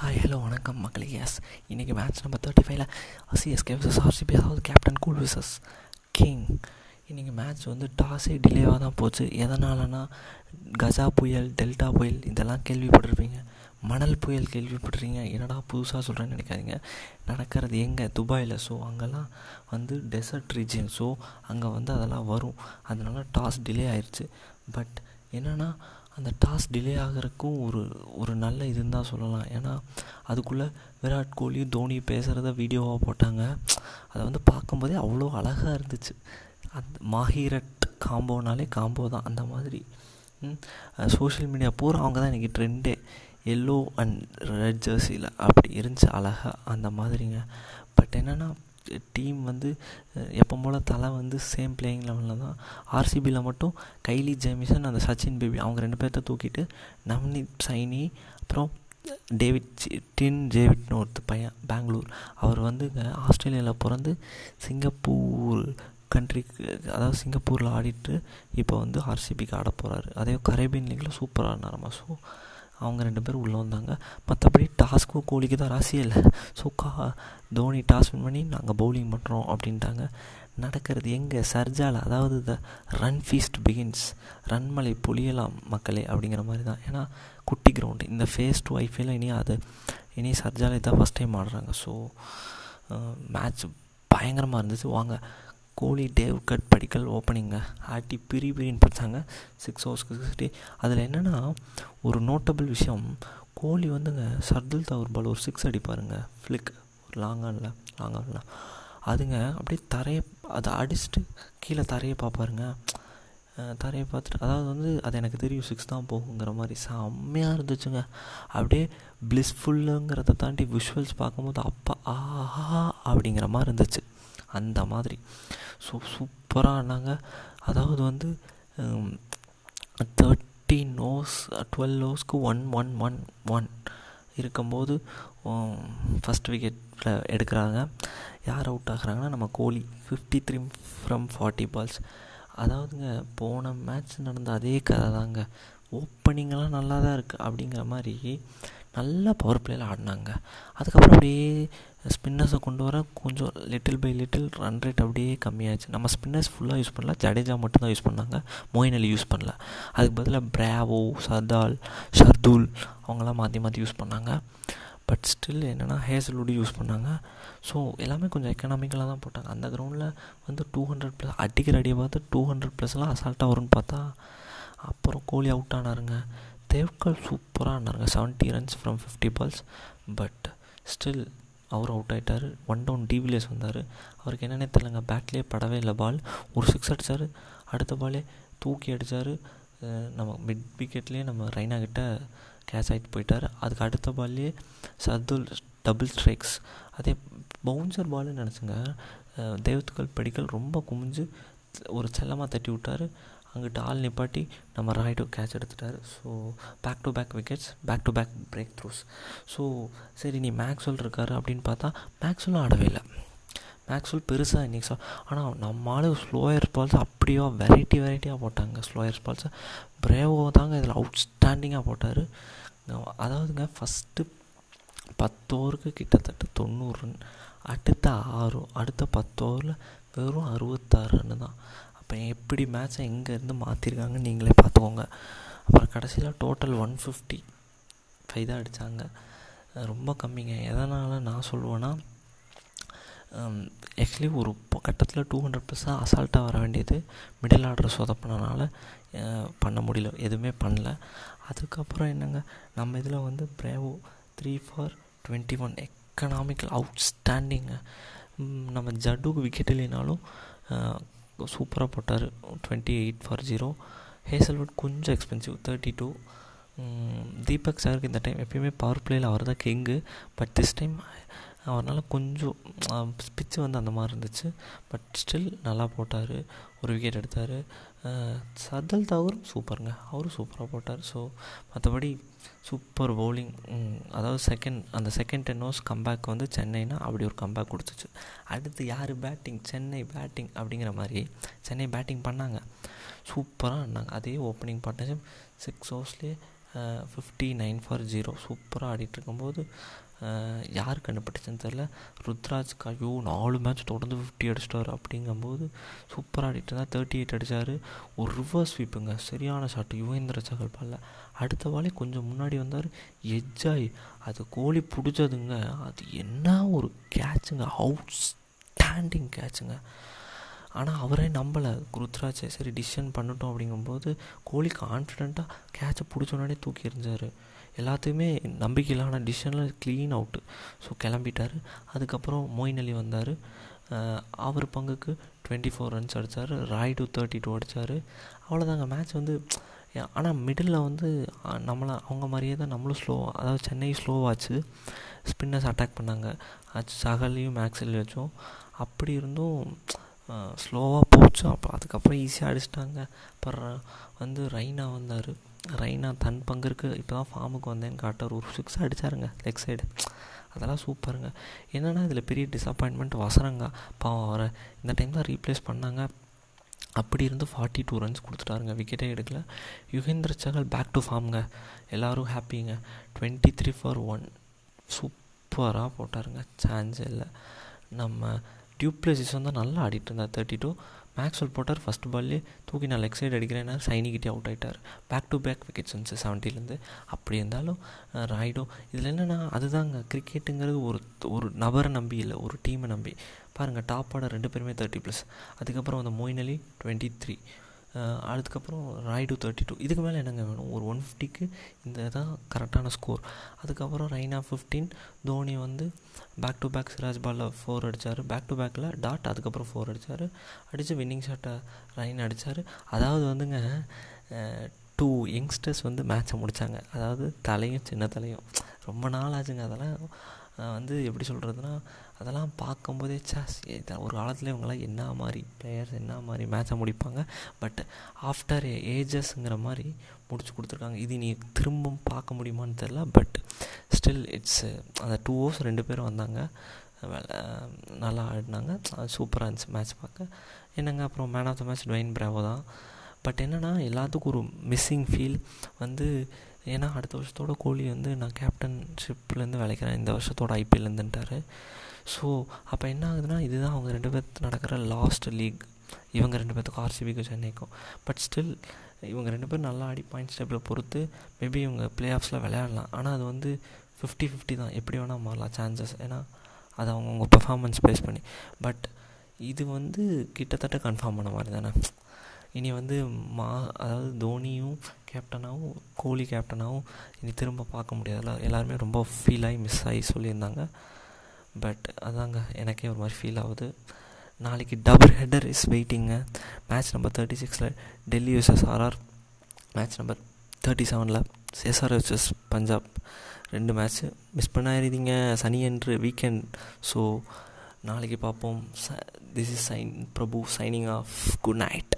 Hi hello வணக்கம் மக்களே. Yes இன்றைக்கி மேட்ச் நம்பர் தேர்ட்டி ஃபைவ்ல சிஎஸ்கே விசஸ் ஆர்சிபி அதாவது கேப்டன் கூல் விசஸ் கிங் இன்றைக்கி மேட்ச் வந்து டாஸே டிலேவாக தான் போச்சு. எதனாலனா கஜா புயல் டெல்டா புயல் இதெல்லாம் கேள்விப்பட்டிருப்பீங்க. மணல் புயல் கேள்விப்படுறீங்க என்னடா புதுசாக சொல்கிறேன்னு நினைக்காதீங்க. நடக்கிறது எங்கே? துபாயில். ஸோ அங்கெல்லாம் வந்து டெசர்ட் ரீஜியன் ஸோ அங்கே வந்து அதெல்லாம் வரும். அதனால டாஸ் டிலே ஆயிடுச்சு பட் என்னென்னா அந்த டாஸ் டிலே ஆகிறதுக்கும் ஒரு ஒரு நல்ல இதுன்னு தான் சொல்லலாம். ஏன்னா அதுக்குள்ளே விராட் கோலி தோனி பேசுகிறத வீடியோவாக போட்டாங்க. அதை வந்து பார்க்கும்போதே அவ்வளோ அழகாக இருந்துச்சு. அந்த மாஹிரட் காம்போனாலே காம்போ தான் அந்த மாதிரி. சோஷியல் மீடியா பூரா அவங்க தான் இன்றைக்கி ட்ரெண்டே எல்லோ அண்ட் ரெட் ஜெர்சியில் அப்படி இருந்துச்சு அழகாக அந்த மாதிரிங்க. பட் என்னென்னா டீம் வந்து எப்போ போல் தலை வந்து சேம் பிளேயிங் லெவலில் தான். ஆர்சிபியில் மட்டும் கைலி ஜேமிசன் அந்த சச்சின் பேபி அவங்க ரெண்டு பேர்த்த தூக்கிட்டு நவ்னீத் சைனி அப்புறம் டேவிட் டின் டேவிட்னு ஒருத்தர் பையன் பெங்களூர். அவர் வந்து ஆஸ்திரேலியாவில் பிறந்து சிங்கப்பூர் கண்ட்ரிக்கு அதாவது சிங்கப்பூரில் ஆடிட்டு இப்போ வந்து ஆர்சிபிக்கு ஆட போகிறாரு அதே கரேபியன் லீக்கில் சூப்பராக ஆடினாரம்மா ஸோ அவங்க ரெண்டு பேரும் உள்ளே வந்தாங்க. மற்றபடி டாஸ்க்கும் கோலிக்கு தான் ராசியே இல்லை. ஸோ கா தோனி டாஸ் வின் பண்ணி நாங்கள் பவுலிங் பண்ணுறோம் அப்படின்ட்டாங்க. நடக்கிறது எங்கே? சர்ஜால். அதாவது த ரன் ஃபீஸ்ட் பிகின்ஸ் ரன்மலை பொழியலாம் மக்களே அப்படிங்கிற மாதிரி தான் ஏன்னா குட்டி கிரவுண்டு இந்த ஃபேஸ் டூ ஐபிஎல் இனி அது இனி சர்ஜாலே தான் ஃபஸ்ட் டைம் ஆடுறாங்க. ஸோ மேட்ச் பயங்கரமாக இருந்துச்சு. வாங்க கோலி டேவ் கட் படிக்கல் ஓப்பனிங்கை. ஆட்டி பிரி பிரின்னு படித்தாங்க சிக்ஸ் ஹவர்ஸ்க்கு சிக்ஸ்டி அதில் என்னென்னா ஒரு நோட்டபிள் விஷயம். கோலி வந்துங்க சர்துல் தவர் பால் ஒரு சிக்ஸ் அடிப்பாருங்க. ஃப்ளிக் ஒரு லாங் ஆனில் லாங் ஆனில் அதுங்க அப்படியே தரையை அதை அடிச்சுட்டு கீழே தரையை பார்ப்பாருங்க. தரையை பார்த்துட்டு அதாவது வந்து அது எனக்கு தெரியும் சிக்ஸ் தான் போகுங்கிற மாதிரி. செம்மையாக இருந்துச்சுங்க. அப்படியே ப்ளிஸ்ஃபுல்லுங்கிறத தாண்டி விஷுவல்ஸ் பார்க்கும்போது அப்பா ஆஹா அப்படிங்கிற மாதிரி இருந்துச்சு. அந்த மாதிரி. ஸோ சூப்பராக ஆனாங்க. அதாவது வந்து தேர்ட்டின் ஓஸ் டுவெல் ஓஸ்க்கு ஒன் ஒன் ஒன் ஒன் இருக்கும்போது ஃபஸ்ட் விக்கெட்டில் எடுக்கிறாங்க. யார் அவுட் ஆகுறாங்கன்னா நம்ம Kohli. Fifty three from forty balls அதாவதுங்க போன மேட்ச் நடந்த அதே கதை தாங்க ஓப்பனிங்கெல்லாம் நல்லா தான் இருக்குது அப்படிங்கிற மாதிரி நல்லா பவர் பிளேயில் ஆடினாங்க. அதுக்கப்புறம் அப்படியே ஸ்பின்னர்ஸை கொண்டு வர கொஞ்சம் little by little run rate அப்படியே கம்மியாச்சு. நம்ம ஸ்பின்னர்ஸ் ஃபுல்லாக யூஸ் பண்ணல. ஜடேஜா மட்டும்தான் யூஸ் பண்ணாங்க. மோயின் அலி யூஸ் பண்ணல. அதுக்கு பதிலாக பிராவோ சர்தால் ஷர்துல் அவங்களாம் மாற்றி மாற்றி யூஸ் பண்ணாங்க. பட் ஸ்டில் என்னென்னா ஹேசல்வுட் யூஸ் பண்ணாங்க. ஸோ எல்லாமே கொஞ்சம் எக்கனாமிக்கலாக தான் போட்டாங்க. அந்த கிரவுண்டில் வந்து டூ ஹண்ட்ரட் ப்ளஸ் அடிக்கிற அடியை பார்த்து டூ ஹண்ட்ரட் ப்ளஸ்லாம் அசால்ட்டாக வரும்னு பார்த்தா அப்புறம் கோலி அவுட் ஆனாருங்க. தேவ்கால் சூப்பராக ஆனாருங்க seventy runs from fifty balls but still our out ஆகிட்டார் ஒன் டவுன் டிவிலியர்ஸ் வந்தார். அவருக்கு என்னென்ன தெரியலங்க. பேட்லேயே படவே இல்லை பால் ஒரு சிக்ஸ் அடித்தார் அடுத்த பாலே தூக்கி அடித்தார் நம்ம மிட் விக்கெட்லேயே நம்ம ரெய்னா கிட்ட கேட்ச் ஆகிட்டு போயிட்டார். அதுக்கு அடுத்த பால்லேயே சர்துல் டபுள் ஸ்ட்ரைக்ஸ் அதே பவுன்சர் பால்னு நினச்சிங்க. தேவத்துக்கள் படிக்கல் ரொம்ப குமிஞ்சு ஒரு செல்லமாக தட்டி விட்டார். அங்கிட்ட ஆள் நிப்பாட்டி நம்ம ராய்டு கேட்ச் எடுத்துட்டார். So back to back wickets back to back breakthroughs so சரி நீ மேக்ஸ்வெல் இருக்காரு அப்படின்னு பார்த்தா மேக்ஸ்வெல்லும் ஆடவே இல்லை. மேக்ஸ்வெல் பெருசாக இன்றைக்கி ஆனால் நம்மளால ஸ்லோயர் பால்ஸ் அப்படியோ வெரைட்டி வெரைட்டியாக போட்டாங்க. ஸ்லோயர் பால்ஸை பிரேவோ தாங்க இதில் அவுட்ஸ்டாண்டிங்காக போட்டார். அதாவதுங்க ஃபஸ்ட்டு பத்து ஓவருக்கு கிட்டத்தட்ட தொண்ணூறு ரன் அடுத்த ஆறு அடுத்த பத்து ஓவரில் வெறும் அறுபத்தாறு ரன்னு தான். அப்போ எப்படி மேட்ச்சை எங்கேருந்து மாற்றிருக்காங்கன்னு நீங்களே பார்த்துக்கோங்க. அப்புறம் கடைசியில் டோட்டல் ஒன் ஃபிஃப்டி ஃபைவ் தான் அடித்தாங்க ரொம்ப கம்மிங்க. எதனால் நான் சொல்லுவேன்னா ஆக்சுவலி ஒரு கட்டத்தில் டூ ஹண்ட்ரட் ப்ளஸ் அசால்ட்டாக வர வேண்டியது மிடில் ஆர்டர் சொதப்பினால பண்ண முடியல. எதுவுமே பண்ணல. அதுக்கப்புறம் என்னங்க? நம்ம இதில் வந்து Bravo three for twenty one economical அவுட்ஸ்டாண்டிங்க நம்ம ஜட்டுக்கு விக்கெட் இல்லைனாலும் சூப்பராக போட்டார். Twenty eight for zero Hazlewood கொஞ்சம் எக்ஸ்பென்சிவ் தேர்ட்டி டூ தீபக் சாருக்கு இந்த டைம் எப்பயுமே பவர் பிளேயில் அவர் தான் கிங்கு பட் திஸ் டைம் அவரால் கொஞ்சம் பிச்சு வந்து அந்த மாதிரி இருந்துச்சு. பட் ஸ்டில் நல்லா போட்டார். ஒரு விக்கெட் எடுத்தார். சதல் தாகூரும் சூப்பருங்க. அவரும் சூப்பராக போட்டார். ஸோ மற்றபடி சூப்பர் பவுலிங் அதாவது செகண்ட் அந்த செகண்ட் டென் ஹவர்ஸ் கம்பேக் வந்து சென்னைனா அப்படி ஒரு கம்பேக் கொடுத்துச்சு. அடுத்து யார் பேட்டிங் சென்னை பேட்டிங் அப்படிங்கிற மாதிரி சென்னை பேட்டிங் பண்ணாங்க. சூப்பராக ஆடினாங்க. அதே ஓப்பனிங் பார்ட்னர்ஷிப் சிக்ஸ் ஹவர்ஸ்லேயே ஃபிஃப்டி நைன் ஃபார் ஜீரோ சூப்பராக ஆடிட்டு இருக்கும்போது யார் கண்டுபிடிச்சதுன்னு தெரில ருத்ராஜ் ஐயோ நாலு மேட்ச் தொடர்ந்து ஃபிஃப்டி அடிச்சிட்டார் அப்படிங்கும்போது சூப்பராக ஆடிட்டு இருந்தால் தேர்ட்டி எயிட் அடித்தார் ஒரு ரிவர்ஸ் ஸ்வீப்புங்க சரியான ஷாட்டு யுவேந்திர சகல் பால்ல அடுத்த வாழை கொஞ்சம் முன்னாடி வந்தார். எஜ்ஜாய் அது கோலி பிடிச்சதுங்க. அது என்ன ஒரு கேட்சுங்க அவுட் ஸ்டாண்டிங் கேட்சுங்க ஆனால் அவரே நம்பலை. குருத்ராஜே சரி டிசிஷன் பண்ணிட்டோம் அப்படிங்கும்போது கோலி கான்ஃபிடெண்ட்டாக கேட்சை பிடிச்சோன்னாலே தூக்கி எறிஞ்சார். எல்லாத்தையுமே நம்பிக்கையிலான டிசிஷனில் க்ளீன் அவுட்டு ஸோ கிளம்பிட்டார். அதுக்கப்புறம் மொயின் அலி வந்தார். அவர் பங்குக்கு டுவெண்ட்டி ஃபோர் ரன்ஸ் அடித்தார் ராய்டு தேர்ட்டி டூ அடித்தார் அவ்வளோதாங்க மேட்ச் வந்து ஆனால் மிடில் வந்து நம்மளை அவங்க மாதிரியே தான் நம்மளும் ஸ்லோ அதாவது சென்னை ஸ்லோவாச்சு ஸ்பின்னர்ஸ் அட்டாக் பண்ணாங்க. அது சகலையும் மேக்ஸில் வச்சோம். அப்படி இருந்தும் ஸ்லோவாக போச்சு. அப்போ அதுக்கப்புறம் ஈஸியாக அடிச்சிட்டாங்க. அப்புறம் வந்து ரெய்னா வந்தார். ரெய்னா தன் பங்கிற்கு இப்போ தான் ஃபார்முக்கு வந்தேன்னு காட்டார் ஒரு சிக்ஸ் அடித்தாருங்க லெக் சைடு அதெல்லாம் சூப்பருங்க என்னென்னா இதில் பெரிய டிசப்பாயின்மெண்ட் வசரங்க பாவம் அவரை இந்த டைம் தான் ரீப்ளேஸ் பண்ணாங்க. அப்படி இருந்து ஃபார்ட்டி டூ ரன்ஸ் கொடுத்துட்டாருங்க விக்கெட்டே எடுக்கல. யுகேந்திர சகல் பேக் டு ஃபார்ம்ங்க எல்லோரும் ஹாப்பிங்க டுவெண்ட்டி த்ரீ ஃபார் ஒன் சூப்பராக போட்டாருங்க. சான்ஸ் இல்லை. நம்ம டியூப்ளசிஸ் வந்து நல்லா ஆடிட்டு இருந்தார் தேர்ட்டி டூ மேக்ஸ்வெல் போட்டார் ஃபஸ்ட் பால்லே தூக்கி நான் லெக் சைடு அடிக்கிறேன்னா சைனிக்கிட்டே அவுட் ஆகிட்டார் பேக் டு பேக் விக்கெட்ஸ் வந்துச்சு செவன்ட்டிலேருந்து அப்படி இருந்தாலும் ராய்டோ இதில் என்னென்னா அதுதாங்க கிரிக்கெட்டுங்கிறது ஒரு ஒரு நபரை நம்பி இல்லை ஒரு டீமை நம்பி. பாருங்கள் டாப் ஆர்டர் ரெண்டு பேருமே தேர்ட்டி ப்ளஸ் அதுக்கப்புறம் அந்த மொயின் அலி டுவெண்ட்டி த்ரீ அதுக்கப்புறம் ராய்டு தேர்ட்டி டூ இதுக்கு மேலே என்னங்க வேணும்? ஒரு ஒன் ஃபிஃப்டிக்கு இந்த தான் கரெக்டான ஸ்கோர் அதுக்கப்புறம் ரெய்னா ஃபிஃப்டீன் தோனி வந்து பேக் டு பேக் சிராஜ் பாலில் ஃபோர் அடித்தார் பேக் டு பேக்கில் டாட் அதுக்கப்புறம் ஃபோர் அடித்தார் அடித்து வின்னிங் ஷாட்டை ரைன் அடித்தார் அதாவது வந்துங்க டூ யங்ஸ்டர்ஸ் வந்து மேட்ச்சை முடித்தாங்க அதாவது தலையும் சின்ன தலையும். ரொம்ப நாள் ஆச்சுங்க அதெல்லாம். வந்து எப்படி சொல்கிறதுனா அதெல்லாம் பார்க்கும்போதே சாஸ் ஒரு காலத்தில் இவங்களாம் என்ன மாதிரி பிளேயர்ஸ் என்ன மாதிரி மேட்சை முடிப்பாங்க? பட் ஆஃப்டர் ஏஜஸ்ங்கிற மாதிரி முடிச்சு கொடுத்துருக்காங்க. இது நீ திரும்பவும் பார்க்க முடியுமான்னு தெரில பட் ஸ்டில் இட்ஸ் அந்த டூ ஹவர்ஸ் ரெண்டு பேரும் வந்தாங்க. வேலை நல்லா ஆடினாங்க. சூப்பராக இருந்துச்சு மேட்ச் பார்க்க. என்னங்க அப்புறம் man of the match Dwayne Bravo தான். பட் என்னென்னா எல்லாத்துக்கும் ஒரு மிஸ்ஸிங் ஃபீல் வந்து ஏன்னா அடுத்த வருஷத்தோட கோலி வந்து நான் கேப்டன்ஷிப்லேருந்து விளைக்கிறேன் இந்த வருஷத்தோட ஐபிஎல்லேருந்துட்டார் ஸோ அப்போ என்ன ஆகுதுன்னா இதுதான் அவங்க ரெண்டு பேர்த்து நடக்கிற லாஸ்ட் லீக் இவங்க ரெண்டு பேர்த்துக்கும் ஆர்சிபிக்கும் சென்னைக்கும். பட் ஸ்டில் இவங்க ரெண்டு பேரும் நல்லா ஆடி பாயிண்ட்ஸ் டேபிளை பொறுத்து மேபி இவங்க ப்ளே ஆஃப்ஸில் விளையாடலாம். ஆனால் அது வந்து ஃபிஃப்டி ஃபிஃப்டி தான். எப்படி வேணால் மாறலாம் சான்சஸ் ஏன்னா அது அவங்கவுங்க பெர்ஃபார்மன்ஸ் பேஸ் பண்ணி. பட் இது வந்து கிட்டத்தட்ட கன்ஃபார்ம் பண்ண மாதிரி தானே. இனி வந்து மா அதாவது தோனியும் கேப்டனாகவும் கோலி கேப்டனாகவும் இனி திரும்ப பார்க்க முடியாதுல்ல எல்லாருமே ரொம்ப ஃபீல் ஆகி மிஸ் ஆகி சொல்லியிருந்தாங்க. பட் அதாங்க எனக்கே ஒரு மாதிரி ஃபீல் ஆகுது. நாளைக்கு டபுள் ஹெட்டர் இஸ் வெயிட்டிங்க மேட்ச் நம்பர் தேர்ட்டி சிக்ஸில் Delhi vs RR match number thirty செவனில் சேசார் vs பஞ்சாப் ரெண்டு மேட்ச்சு மிஸ் பண்ணாயிருந்தீங்க சனி என்று வீக்கெண்ட் ஸோ நாளைக்கு பார்ப்போம். This is sign Prabhu signing off good night